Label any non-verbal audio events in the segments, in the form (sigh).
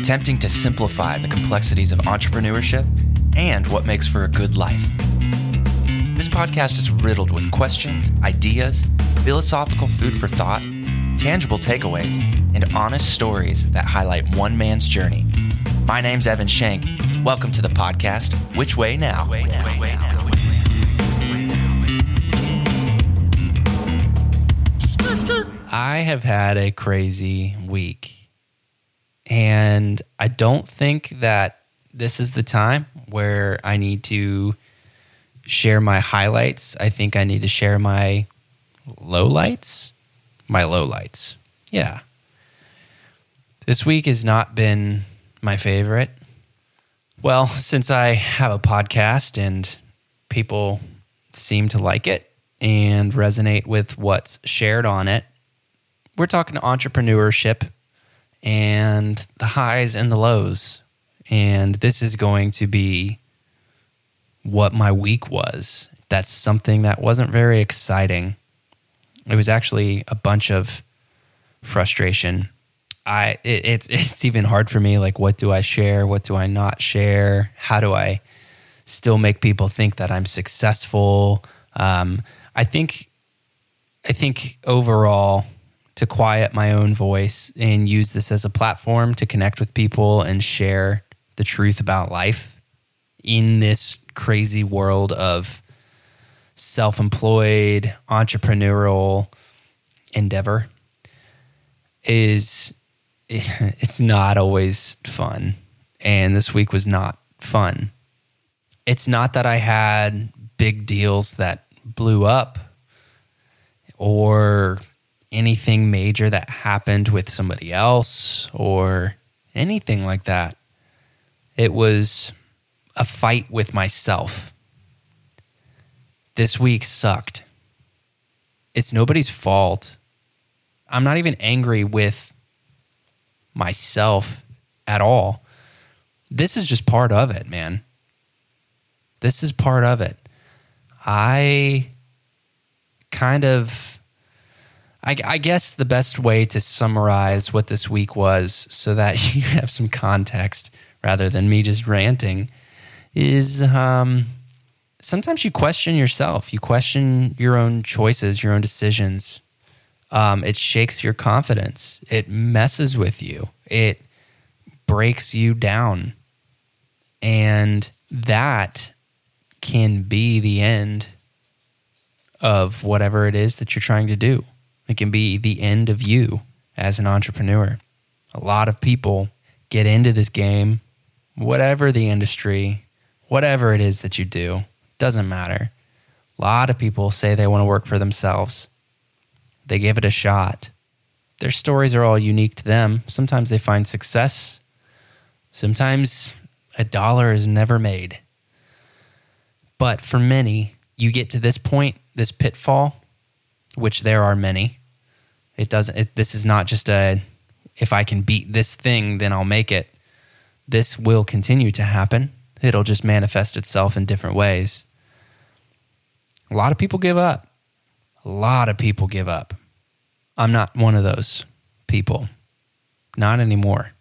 attempting to simplify the complexities of entrepreneurship and what makes for a good life. This podcast is riddled with questions, ideas, philosophical food for thought, tangible takeaways, and honest stories that highlight one man's journey. My name's Evan Shank. Welcome to the podcast, Which Way Now? Way now? I have had a crazy week. And I don't think that this is the time where I need to share my highlights. I think I need to share my lowlights. My lowlights. Yeah. This week has not been my favorite. Well, (laughs) since I have a podcast and people seem to like it and resonate with what's shared on it, we're talking entrepreneurship and the highs and the lows. And this is going to be what my week was. That's something that wasn't very exciting. It was actually a bunch of frustration. I it, it's (laughs) it's even hard for me like what do I share, what do I not share? How do I still make people think that I'm successful? Um, I think I think overall to quiet my own voice and use this as a platform to connect with people and share the truth about life in this crazy world of self employed, entrepreneurial endeavor is (laughs) it's not always fun. And this week was not fun. It's not that I had big deals that blew up or anything major that happened with somebody else or anything like that. It was a fight with myself. This week sucked. It's nobody's fault. I'm not even angry with myself at all. This is just part of it, man. This is part of it. I kind of I, I, guess the best way to summarize what this week was so that (laughs) you have some context rather than me just ranting is um, sometimes you question yourself. You question your own choices, your own decisions. Um, it shakes your confidence, it messes with you, it breaks you down. And that can be the end of whatever it is that you're trying to do. It can be the end of you as an entrepreneur. A lot of people get into this game, whatever the industry, whatever it is that you do, doesn't matter. A lot of people say they want to work for themselves. They give it a shot. Their stories are all unique to them. Sometimes they find success. Sometimes a dollar is never made. But for many, you get to this point, this pitfall, which there are many, it doesn't. It, this is not just a if I can beat this thing, then I'll make it. This will continue to happen. It'll just manifest itself in different ways. A lot of people give up. A lot of people give up. I'm not one of those people. Not anymore.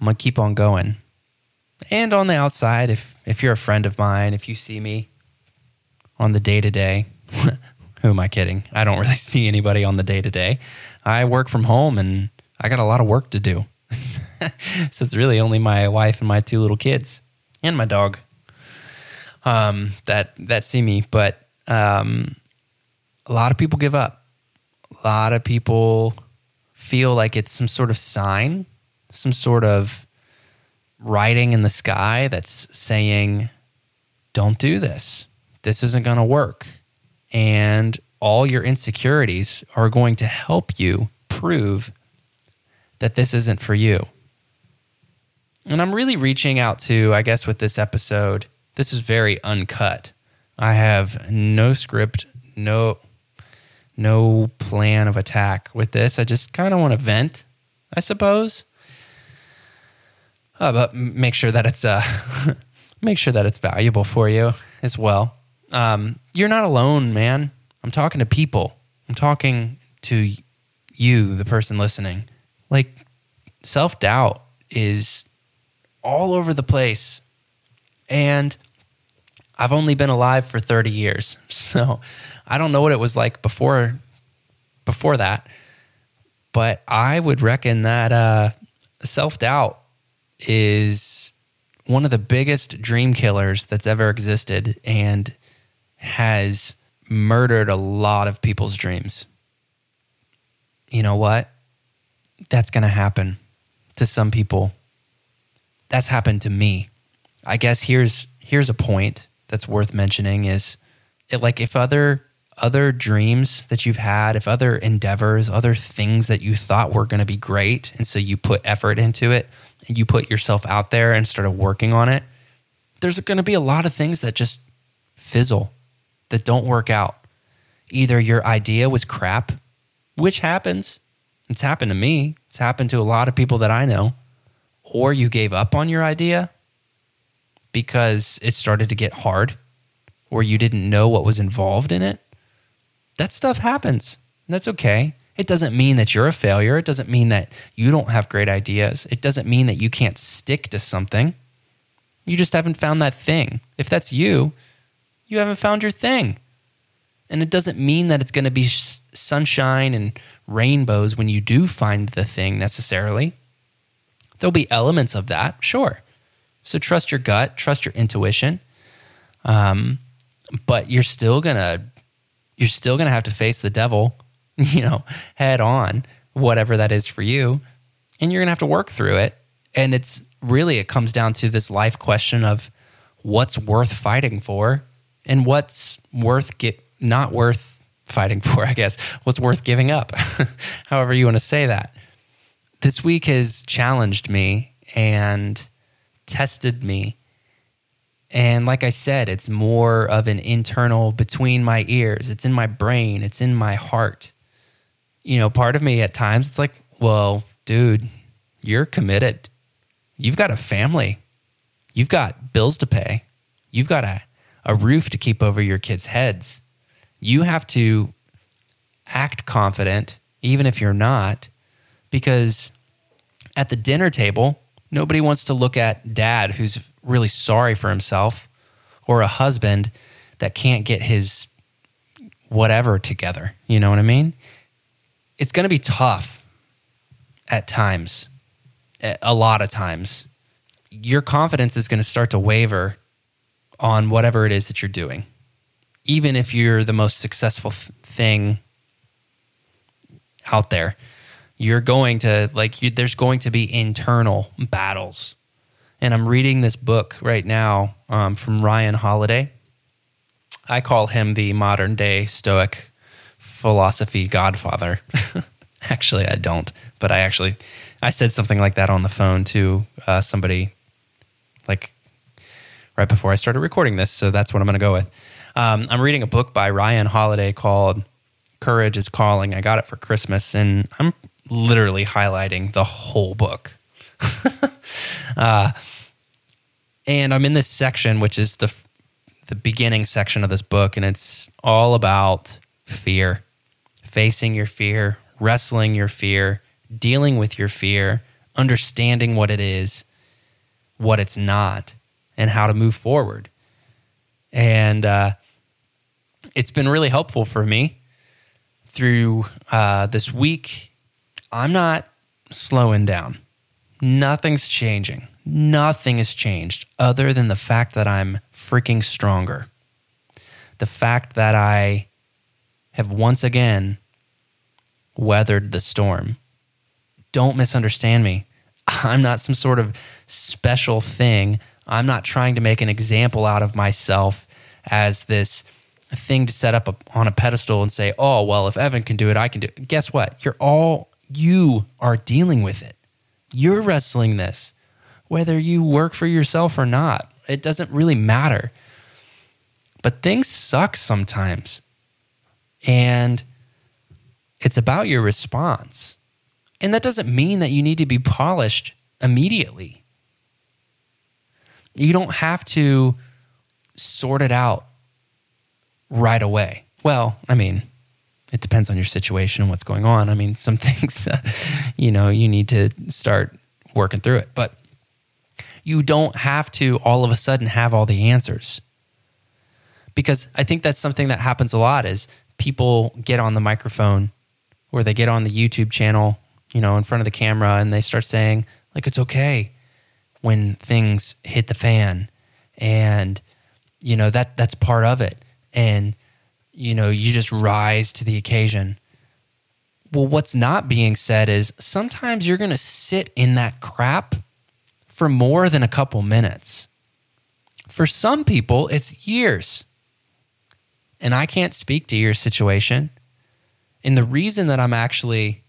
I'm going to keep on going. And on the outside, if, if you're a friend of mine, if you see me on the day to day, Who am I kidding? I don't (laughs) really see anybody on the day to day. I work from home and I got a lot of work to do. (laughs) so it's really only my wife and my two little kids and my dog um, that that see me. But um, a lot of people give up. A lot of people feel like it's some sort of sign, some sort of writing in the sky that's saying, "Don't do this. This isn't going to work." And all your insecurities are going to help you prove that this isn't for you. And I'm really reaching out to, I guess, with this episode, this is very uncut. I have no script, no no plan of attack with this. I just kind of want to vent, I suppose. Uh, but make sure that it's uh, (laughs) make sure that it's valuable for you as well um, you're not alone, man. I'm talking to people. I'm talking to you, the person listening. Like self doubt is all over the place. And I've only been alive for 30 years. (laughs) So I don't know what it was like before before that. But I would reckon that uh, self-doubt is one of the biggest dream killers that's ever existed and has murdered a lot of people's dreams. You know what? That's going to happen to some people. That's happened to me. I guess here's here's a point that's worth mentioning is it, like if other other dreams that you've had, if other endeavors, other things that you thought were going to be great and so you put effort into it and you put yourself out there and started working on it, there's going to be a lot of things that just fizzle, that don't work out. Either your idea was crap, which happens. It's happened to me. It's happened to a lot of people that I know. Or you gave up on your idea because it started to get hard or you didn't know what was involved in it. That stuff happens. That's okay. It doesn't mean that you're a failure. It doesn't mean that you don't have great ideas. It doesn't mean that you can't stick to something. You just haven't found that thing. If that's you, you haven't found your thing. And it doesn't mean that it's going to be sunshine and rainbows when you do find the thing necessarily. There'll be elements of that, sure. So trust your gut, trust your intuition. Um, but you're still gonna you're still gonna have to face the devil, (laughs) you know, head on, whatever that is for you, and you're gonna have to work through it. And it's really it comes down to this life question of what's worth fighting for and what's worth get not worth fighting (laughs) for, I guess. What's worth giving up? (laughs) However you want to say that. This week has challenged me and tested me. And like I said, it's more of an internal between my ears. It's in my brain, it's in my heart. You know, part of me at times it's like, well, dude, you're committed. You've got a family. You've got bills to pay. You've got a, a roof to keep over your kids' heads. You have to act confident, even if you're not, because at the dinner table, nobody wants to look at dad who's really sorry for himself or a husband that can't get his whatever together. You know what I mean? It's going to be tough at times, a lot of times. Your confidence is going to start to waver on whatever it is that you're doing. Even if you're the most successful th- thing out there, you're going to like you, there's going to be internal battles. And I'm reading this book right now um, from Ryan Holiday. I call him the modern day Stoic philosophy godfather. (laughs) actually, I don't, but I actually I said something like that on the phone to uh, somebody like right before I started recording this. So that's what I'm going to go with. Um, I'm reading a book by Ryan Holiday called Courage is Calling. I got it for Christmas, and I'm literally highlighting the whole book. (laughs) uh, and I'm in this section, which is the the beginning section of this book, and it's all about fear, facing your fear, wrestling your fear, dealing with your fear, understanding what it is, what it's not, and how to move forward. And uh, it's been really helpful for me through uh, this week I'm not slowing down. Nothing's changing. Nothing has changed other than the fact that I'm freaking stronger. The fact that I have once again weathered the storm. Don't misunderstand me. (laughs) I'm not some sort of special thing. I'm not trying to make an example out of myself as this thing to set up on a pedestal and say, oh, well, if Evan can do it, I can do it. Guess what? You're all you are dealing with it. You're wrestling this, whether you work for yourself or not. It doesn't really matter. But things suck sometimes. And it's about your response. And that doesn't mean that you need to be polished immediately. You don't have to sort it out right away. Well, I mean, it depends on your situation and what's going on. I mean, some (laughs) things, uh, you know, you need to start working through it. But you don't have to all of a sudden have all the answers. Because I think that's something that happens a lot is people get on the microphone or they get on the YouTube channel, you know, in front of the camera and they start saying like it's okay when things hit the fan. And you know that that's part of it. And you know you just rise to the occasion. Well what's not being said is sometimes you're going to sit in that crap for more than a couple minutes. For some people it's years. And i can't speak to your situation. And the reason that i'm actually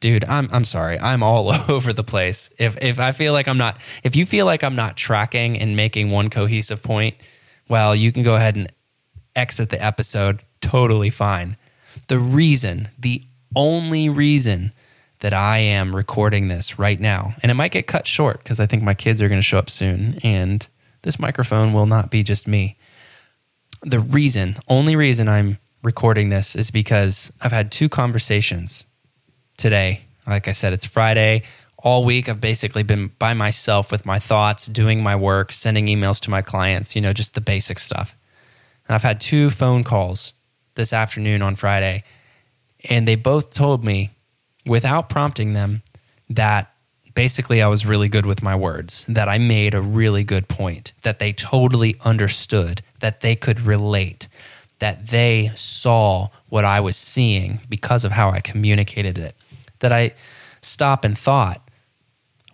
dude i'm i'm sorry. I'm all (laughs) over the place. If if i feel like i'm not if you feel like i'm not tracking and making one cohesive point well you can go ahead and exit the episode totally fine. The reason the only reason that i am recording this right now and it might get cut short because i think my kids are going to show up soon and this microphone will not be just me. The reason only reason i'm recording this is because i've had two conversations today. Like I said, it's Friday. All week, I've basically been by myself with my thoughts, doing my work, sending emails to my clients, you know, just the basic stuff. And I've had two phone calls this afternoon on Friday, and they both told me, without prompting them, that basically I was really good with my words, that I made a really good point, that they totally understood, that they could relate, that they saw what I was seeing because of how I communicated it that I stop and thought,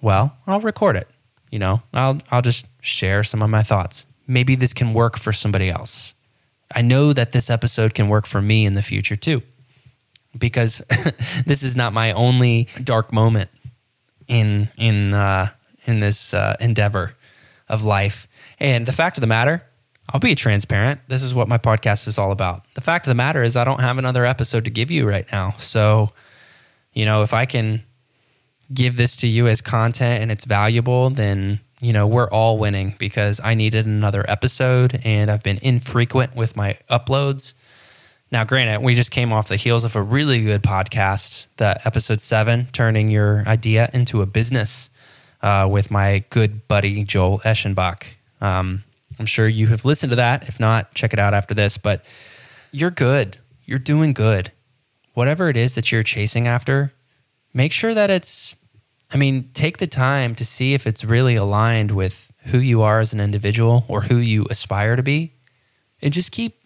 well, I'll record it. You know, I'll I'll just share some of my thoughts. Maybe this can work for somebody else. I know that this episode can work for me in the future too. Because (laughs) this is not my only dark moment in in uh, in this uh, endeavor of life. And the fact of the matter, I'll be transparent. This is what my podcast is all about. The fact of the matter is, I don't have another episode to give you right now. So you know, if I can give this to you as content and it's valuable, then you know, we're all winning because I needed another episode and I've been infrequent with my uploads. Now, granted, we just came off the heels of a really good podcast, the episode seven, turning your idea into a business uh, with my good buddy, Joel Eschenbach. Um, I'm sure you have listened to that. If not, check it out after this. But you're good. You're doing good whatever it is that you're chasing after, make sure that it's, I mean, take the time to see if it's really aligned with who you are as an individual or who you aspire to be. And just keep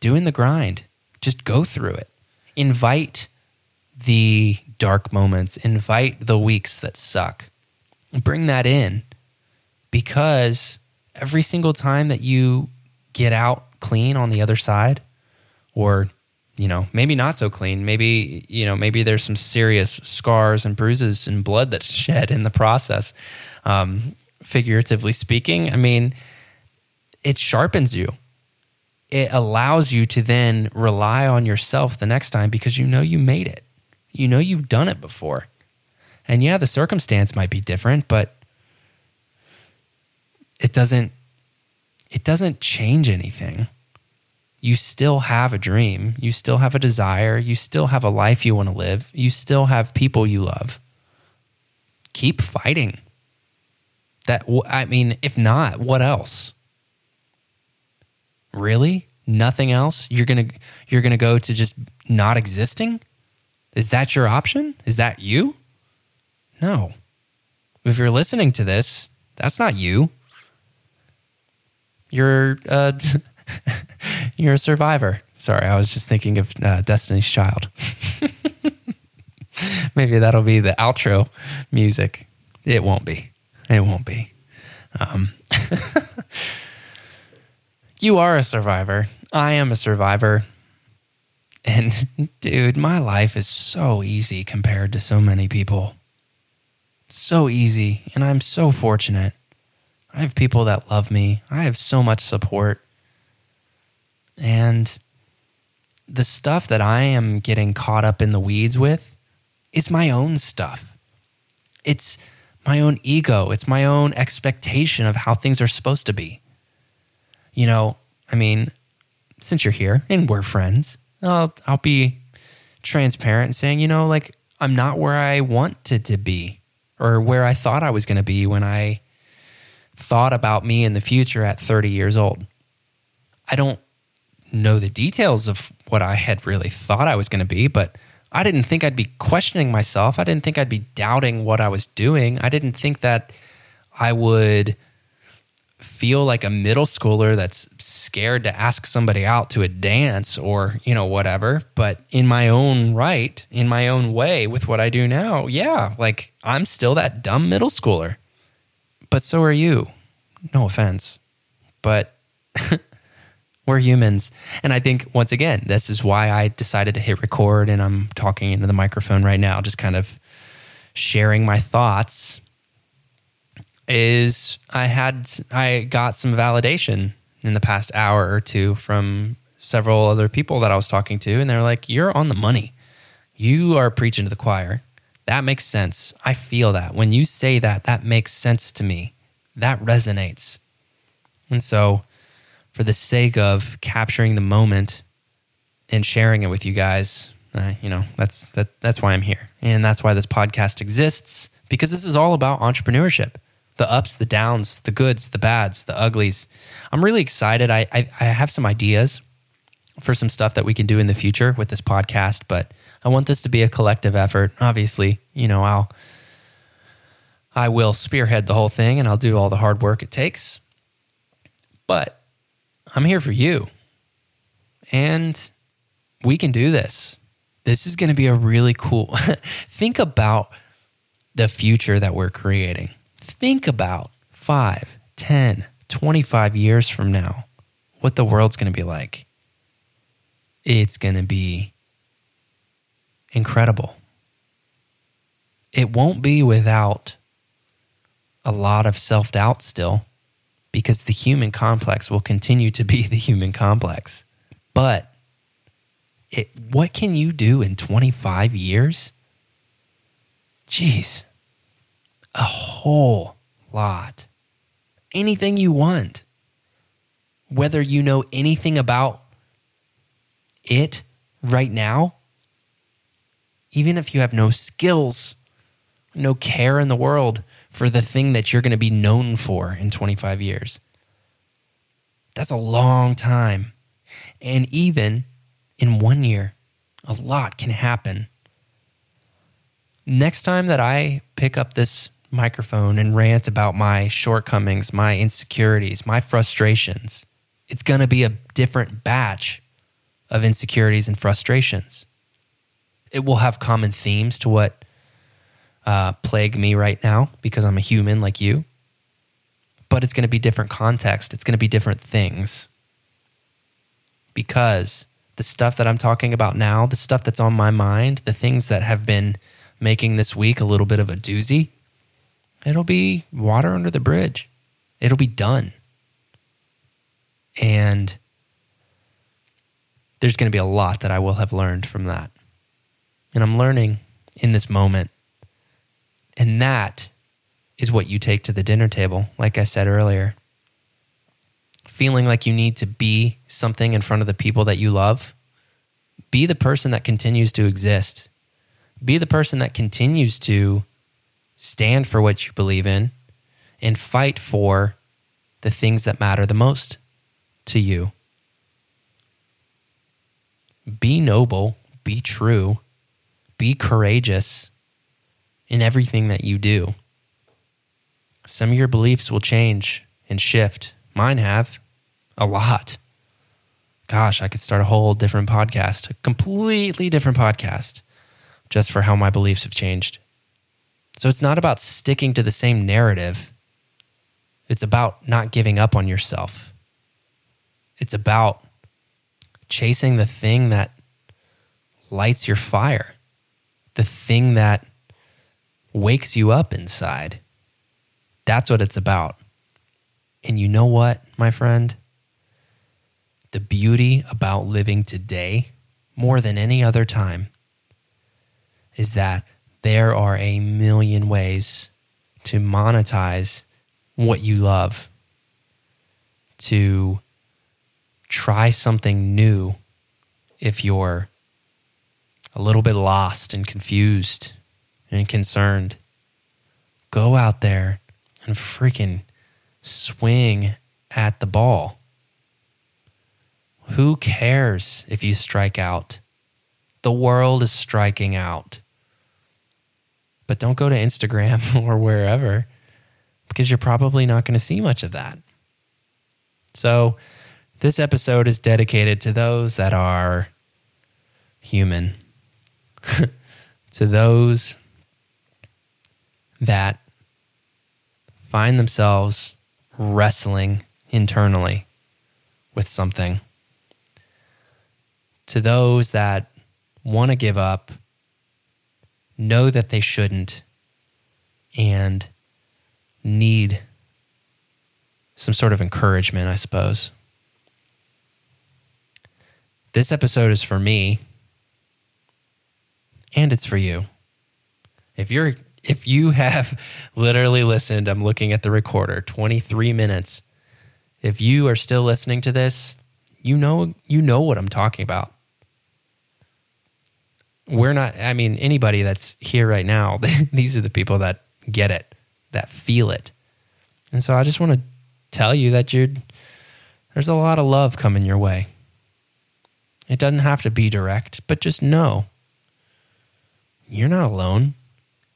doing the grind. Just go through it. Invite the dark moments, invite the weeks that suck. Bring that in because every single time that you get out clean on the other side or you know, maybe not so clean. Maybe, you know, maybe there's some serious scars and bruises and blood that's (laughs) shed in the process. Um, figuratively speaking, I mean, it sharpens you. It allows you to then rely on yourself the next time because you know you made it. You know you've done it before. And yeah, the circumstance might be different, but it doesn't it doesn't change anything you still have a dream. You still have a desire. You still have a life you want to live. You still have people you love. Keep fighting. That I mean, if not, what else? Really? Nothing else? You're going to you're going to go to just not existing? Is that your option? Is that you? No. If you're listening to this, that's not you. You're uh (laughs) You're a survivor. Sorry, I was just thinking of uh, Destiny's Child. (laughs) Maybe that'll be the outro music. It won't be. It won't be. Um, (laughs) you are a survivor. I am a survivor. And dude, my life is so easy compared to so many people. So easy. And I'm so fortunate. I have people that love me. I have so much support. And the stuff that I am getting caught up in the weeds with is my own stuff. It's my own ego, it's my own expectation of how things are supposed to be. You know, I mean, since you're here and we're friends, I'll, I'll be transparent saying, you know, like I'm not where I wanted to be. or where I thought I was going to be when I thought about me in the future at 30 years old. I don't know the details of what I had really thought I was going to be, but I didn't think I'd be questioning myself. I didn't think I'd be doubting what I was doing. I didn't think that I would feel like a middle schooler that's scared to ask somebody out to a dance or, you know, whatever. But in my own right, in my own way with what I do now, yeah, like I'm still that dumb middle schooler. But so are you. No offense. But (laughs) we're humans. And I think, once again, this is why I decided to hit record and I'm talking into the microphone right now, just kind of sharing my thoughts is I had I got some validation in the past hour or two from several other people that I was talking to, and they're like, "You're on the money. You are preaching to the choir. That makes sense. I feel that when you say that, that makes sense to me. That resonates." And so, for the sake of capturing the moment and sharing it with you guys, uh, you know that's that that's why I'm here, and that's why this podcast exists because this is all about entrepreneurship the ups, the downs, the goods, the bads, the uglies. I'm really excited. I, I, I have some ideas for some stuff that we can do in the future with this podcast, but I want this to be a collective effort. Obviously, you know, I'll I will spearhead the whole thing and I'll do all the hard work it takes. But I'm here for you. And we can do this. This is going to be a really cool. (laughs) think about the future that we're creating think about 5, 10, 25 years from now, what the world's going to be like. It's going to be incredible. It won't be without a lot of self doubt still, because the human complex will continue to be (laughs) the human complex. But it, what can you do in 25 years? Jeez a whole lot. Anything you want. Whether you know anything about it right now, even if you have no skills, no care in the world for the thing that you're going to be known for in 25 years. That's a long time. And even in one year, a lot can happen. Next time that I pick up this microphone and rant about my shortcomings, my insecurities, my frustrations. It's going to be a different batch of insecurities and frustrations. It will have common themes to what uh, plague me right now because I'm a human like you. But it's going to be different context. It's going to be different things. Because the stuff that I'm talking about now, the stuff that's on my mind, the things that have been making this week a little bit of a doozy, it'll be water under the bridge. It'll be done. And there's going to be a lot that I will have learned from that. And I'm learning in this moment. And that is what you take to the dinner table, like I said earlier. Feeling like you need to be something in front of the people that you love. Be the person that continues to exist. Be the person that continues to stand for what you believe in, and fight for the things that matter the most to you. Be noble, be true, be courageous in everything that you do. Some of your beliefs will change and shift. Mine have a lot. Gosh, I could start a whole different podcast, a completely different podcast, just for how my beliefs have changed. So it's not about sticking to the same narrative. It's about not giving up on yourself. It's about chasing the thing that lights your fire, the thing that wakes you up inside. That's what it's about. And you know what, my friend? The beauty about living today more than any other time is that there are a million ways to monetize what you love, to try something new if you're a little bit lost and confused and concerned. go out there and freaking swing at the ball. Who cares if you strike out? The world is striking out. But don't go to Instagram (laughs) or wherever because you're probably not going to see much of that. So, this episode is dedicated to those that are human, (laughs) to those that find themselves wrestling internally with something, to those that want to give up, know that they shouldn't, and need some sort of encouragement, I suppose. This episode is for me and it's for you. If you're if you have (laughs) literally listened, I'm looking at the recorder, 23 minutes. If you are still listening to this, you know you know what I'm talking about. We're not I mean anybody that's here right now, (laughs) these are the people that get it, that feel it. And so I just want to tell you that you're there's a lot of love coming your way. It doesn't have to be direct, but just know you're not alone.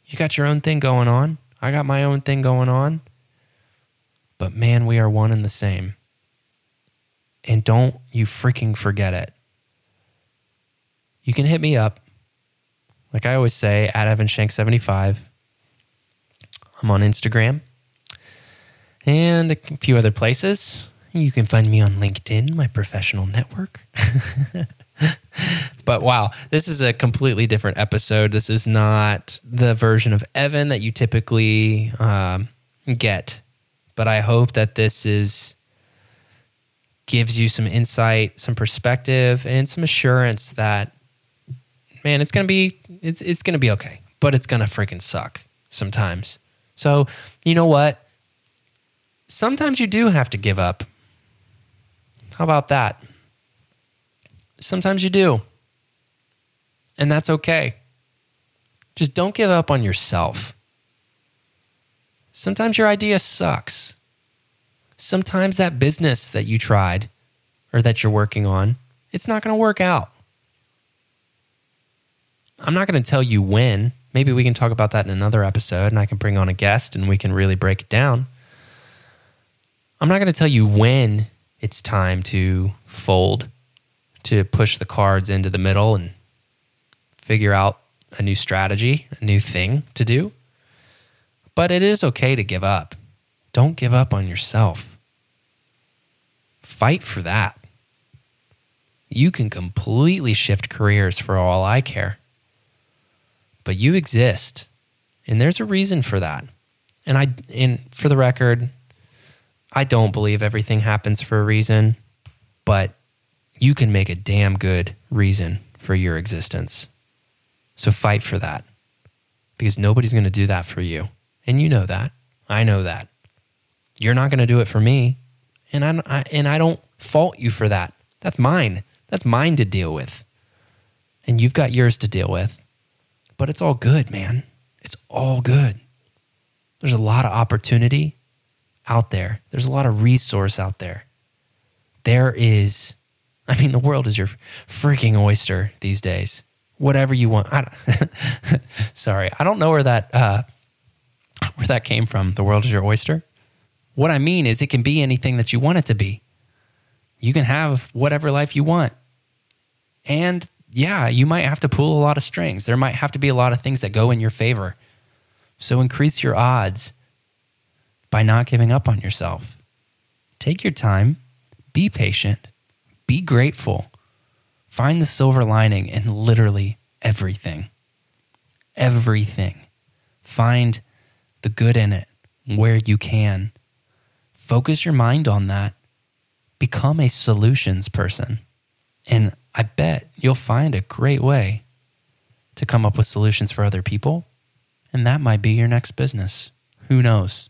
You got your own thing going on. I got my own thing going on. But man, we are one and the same. And don't you freaking forget it. You can hit me up. Like I always say, at EvanShank75. I'm on Instagram and a few other places. You can find me on LinkedIn, my professional network. (laughs) (laughs) but wow, this is a completely different episode. This is not the version of Evan that you typically um, get. But I hope that this is gives you some insight, some perspective, and some assurance that man, it's gonna be it's it's gonna be okay, but it's gonna freaking suck sometimes. So you know what? Sometimes you do have to give up how about that? Sometimes you do. And that's okay. Just don't give up on yourself. Sometimes your idea sucks. Sometimes that business that you tried or that you're working on, it's not going to work out. I'm not going to tell you when. Maybe we can talk about that in another episode and I can bring on a guest and we can really break it down. I'm not going to tell you when it's time to fold, to push the cards into the middle and figure out a new strategy, a new thing to do. But it is okay to give up. Don't give up on yourself. Fight for that. You can completely shift careers for all I care. But you exist. And there's a reason for that. And I and for the record, I don't believe everything happens for a reason, but you can make a damn good reason for your existence. So fight for that because nobody's going to do that for you. And you know that. I know that. You're not going to do it for me. And I, I, and I don't fault you for that. That's mine. That's mine to deal with. And you've got yours to deal with. But it's all good, man. It's all good. There's a lot of opportunity out there. There's a lot of resource out there. There is, I mean, the world is your freaking oyster these days. Whatever you want. I (laughs) sorry, I don't know where that uh, where that came from. The world is your oyster. What I mean is, it can be anything that you want it to be. You can have whatever life you want, and yeah, you might have to pull a lot of strings. There might have to be a lot of things that go in your favor. So increase your odds by not giving up on yourself. Take your time, be patient, be grateful, find the silver lining in literally everything. Everything. Find the good in it where you can. Focus your mind on that. Become a solutions person. And I bet you'll find a great way to come up with solutions for other people. And that might be your next business. Who knows?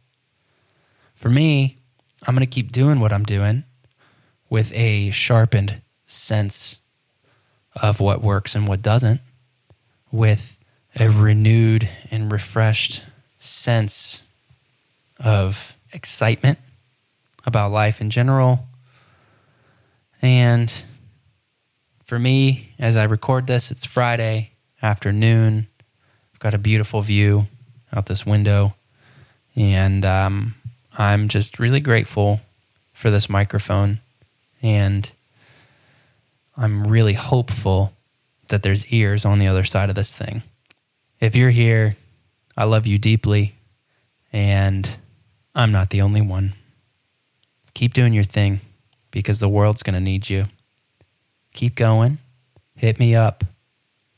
For me, I'm going to keep doing what I'm doing with a sharpened sense of what works and what doesn't, with a renewed and refreshed sense of excitement about life in general. And for me, as I record this, it's Friday afternoon. I've got a beautiful view out this window. And um, I'm just really grateful for this microphone. And I'm really hopeful that there's ears on the other side of this thing. If you're here, I love you deeply. And I'm not the only one. Keep doing your thing because the world's going to need you. Keep going. Hit me up.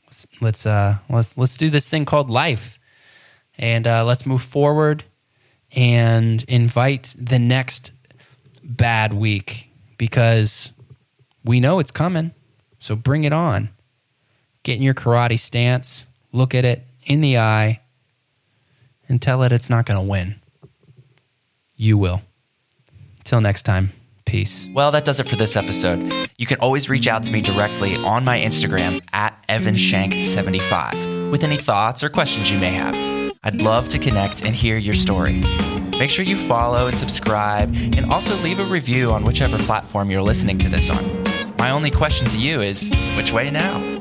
Let's let's uh let's let's do this thing called life. And uh, let's move forward and invite the next bad week because we know it's coming. So bring it on. Get in your karate stance, look at it in the eye, and tell it it's not going to win. You will. Till next time. Peace. Well, that does it for this episode. You can always reach out to me directly on my Instagram at evanshank75 with any thoughts or questions you may have. I'd love to connect and hear your story. Make sure you follow and subscribe and also leave a review on whichever platform you're listening to this on. My only question to you is which way now?